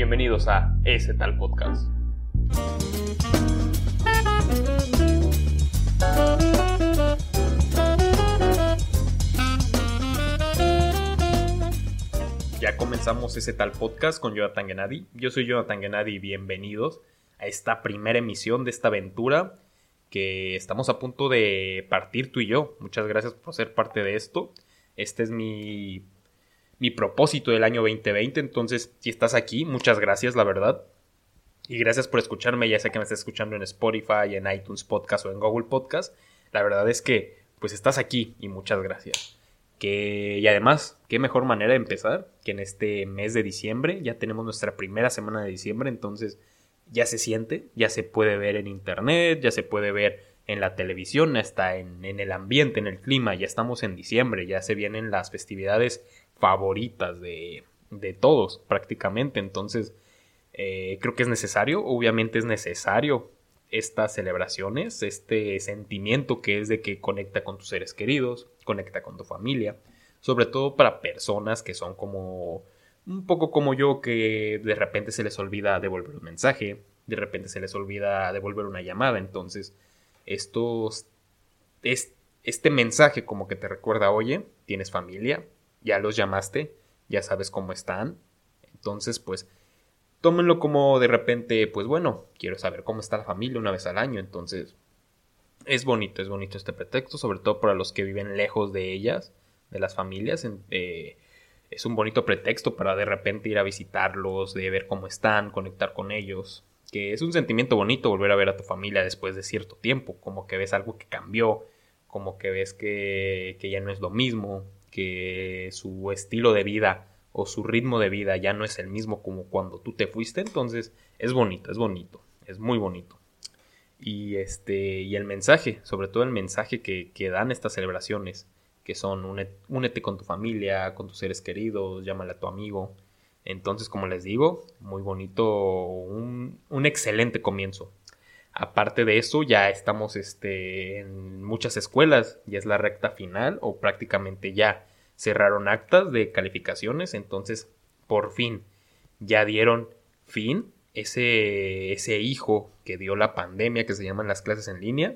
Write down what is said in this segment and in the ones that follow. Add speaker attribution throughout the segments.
Speaker 1: Bienvenidos a ese tal podcast. Ya comenzamos ese tal podcast con Jonathan Gennady. Yo soy Jonathan Gennady y bienvenidos a esta primera emisión de esta aventura que estamos a punto de partir tú y yo. Muchas gracias por ser parte de esto. Este es mi, mi propósito del año 2020. Entonces, si estás aquí, muchas gracias, la verdad. Y gracias por escucharme, ya sé que me estás escuchando en Spotify, en iTunes Podcast o en Google Podcast. La verdad es que, pues estás aquí y muchas gracias. Que, y además, qué mejor manera de empezar que en este mes de diciembre. Ya tenemos nuestra primera semana de diciembre, entonces ya se siente, ya se puede ver en internet, ya se puede ver en la televisión, hasta en, el ambiente, en el clima, ya estamos en diciembre, ya se vienen las festividades favoritas de, de todos prácticamente, entonces eh, creo que es necesario, obviamente es necesario estas celebraciones, este sentimiento que es de que conecta con tus seres queridos, conecta con tu familia, sobre todo para personas que son como un poco como yo que de repente se les olvida devolver un mensaje, de repente se les olvida devolver una llamada, entonces estos es, este mensaje como que te recuerda, oye, tienes familia, ya los llamaste, ya sabes cómo están, entonces pues tómenlo como de repente, pues bueno, quiero saber cómo está la familia una vez al año, entonces es bonito, es bonito este pretexto, sobre todo para los que viven lejos de ellas, de las familias, eh, es un bonito pretexto para de repente ir a visitarlos, de ver cómo están, conectar con ellos, que es un sentimiento bonito volver a ver a tu familia después de cierto tiempo, como que ves algo que cambió, como que ves que, que ya no es lo mismo, que su estilo de vida o su ritmo de vida ya no es el mismo como cuando tú te fuiste, entonces es bonito, es bonito, es muy bonito. Y este, y el mensaje, sobre todo el mensaje que, que dan estas celebraciones, que son únete, con tu familia, con tus seres queridos, llámale a tu amigo. Entonces, como les digo, muy bonito, un, excelente comienzo. Aparte de eso, ya estamos este, en muchas escuelas, ya es la recta final o prácticamente ya cerraron actas de calificaciones, entonces por fin ya dieron fin ese, ese hijo que dio la pandemia que se llaman las clases en línea.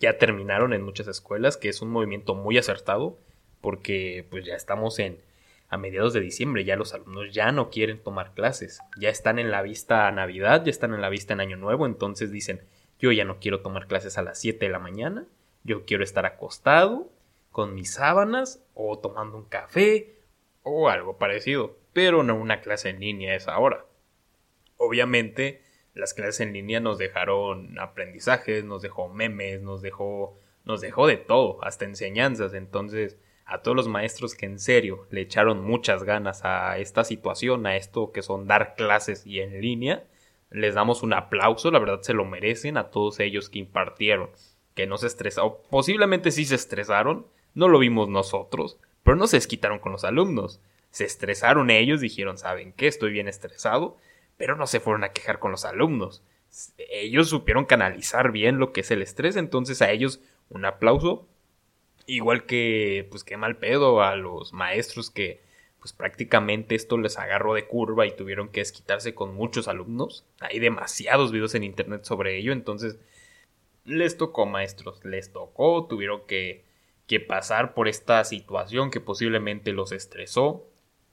Speaker 1: Ya terminaron en muchas escuelas, que es un movimiento muy acertado, porque pues ya estamos en a mediados de diciembre, ya los alumnos ya no quieren tomar clases, ya están en la vista a Navidad, ya están en la vista en Año Nuevo, entonces dicen, yo ya no quiero tomar clases a las 7 de la mañana, yo quiero estar acostado con mis sábanas o tomando un café o algo parecido, pero no una clase en línea a esa hora. Obviamente, las clases en línea nos dejaron aprendizajes, nos dejó memes, nos dejó, nos dejó de todo, hasta enseñanzas. Entonces, a todos los maestros que en serio le echaron muchas ganas a esta situación, a esto que son dar clases y en línea, les damos un aplauso, la verdad se lo merecen a todos ellos que impartieron, que no se estresaron, posiblemente sí se estresaron, no lo vimos nosotros, pero no se desquitaron con los alumnos. Se estresaron ellos, dijeron, ¿saben qué? Estoy bien estresado pero no se fueron a quejar con los alumnos. Ellos supieron canalizar bien lo que es el estrés, entonces a ellos un aplauso. Igual que, pues qué mal pedo a los maestros que, pues prácticamente esto les agarró de curva y tuvieron que desquitarse con muchos alumnos. Hay demasiados videos en internet sobre ello, entonces les tocó maestros, les tocó, tuvieron que, que pasar por esta situación que posiblemente los estresó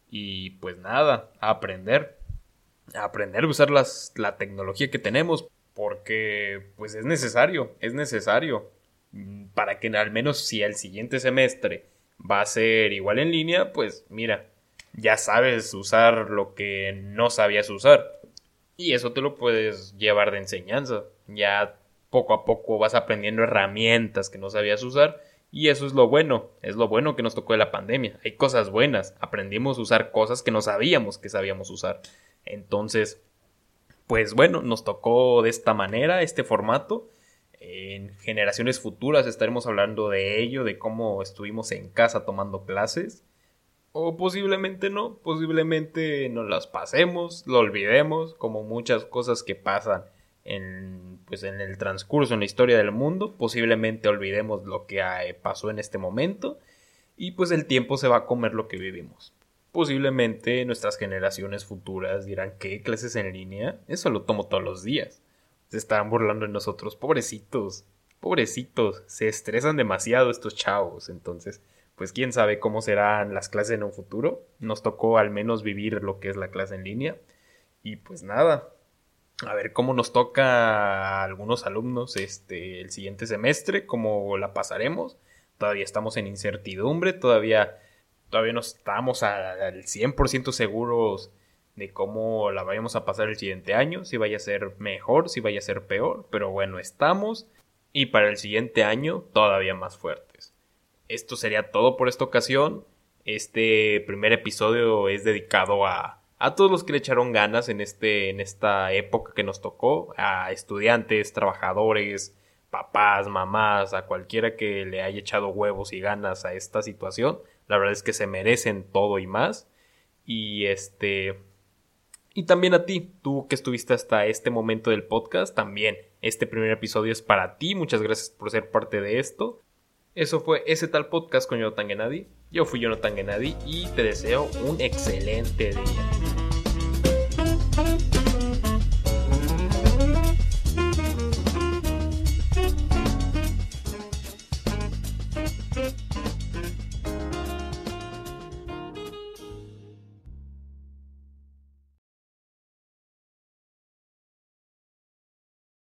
Speaker 1: y pues nada, aprender aprender a usar las, la tecnología que tenemos porque pues es necesario, es necesario para que al menos si el siguiente semestre va a ser igual en línea, pues mira, ya sabes usar lo que no sabías usar. Y eso te lo puedes llevar de enseñanza. Ya poco a poco vas aprendiendo herramientas que no sabías usar. Y eso es lo bueno, es lo bueno que nos tocó de la pandemia. Hay cosas buenas, aprendimos a usar cosas que no sabíamos que sabíamos usar. Entonces, pues bueno, nos tocó de esta manera, este formato. En generaciones futuras estaremos hablando de ello, de cómo estuvimos en casa tomando clases. O posiblemente no, posiblemente nos las pasemos, lo olvidemos, como muchas cosas que pasan en, pues en el transcurso, en la historia del mundo. Posiblemente olvidemos lo que pasó en este momento. Y pues el tiempo se va a comer lo que vivimos posiblemente nuestras generaciones futuras dirán ¿qué clases en línea? Eso lo tomo todos los días. Se estarán burlando de nosotros, pobrecitos, pobrecitos, se estresan demasiado estos chavos, entonces pues quién sabe cómo serán las clases en un futuro. Nos tocó al menos vivir lo que es la clase en línea. Y pues nada, a ver cómo nos toca a algunos alumnos este el siguiente semestre, cómo la pasaremos. Todavía estamos en incertidumbre, todavía todavía no estamos al 100% seguros de cómo la vayamos a pasar el siguiente año, si vaya a ser mejor, si vaya a ser peor, pero bueno, estamos y para el siguiente año todavía más fuertes. Esto sería todo por esta ocasión. Este primer episodio es dedicado a, a todos los que le echaron ganas en, este, en esta época que nos tocó, a estudiantes, trabajadores, papás, mamás, a cualquiera que le haya echado huevos y ganas a esta situación. La verdad es que se merecen todo y más. Y este. Y también a ti, tú que estuviste hasta este momento del podcast, también este primer episodio es para ti. Muchas gracias por ser parte de esto. Eso fue ese tal podcast con Jonathan Gennady. Yo fui Jonathan Gennady y te deseo un excelente día.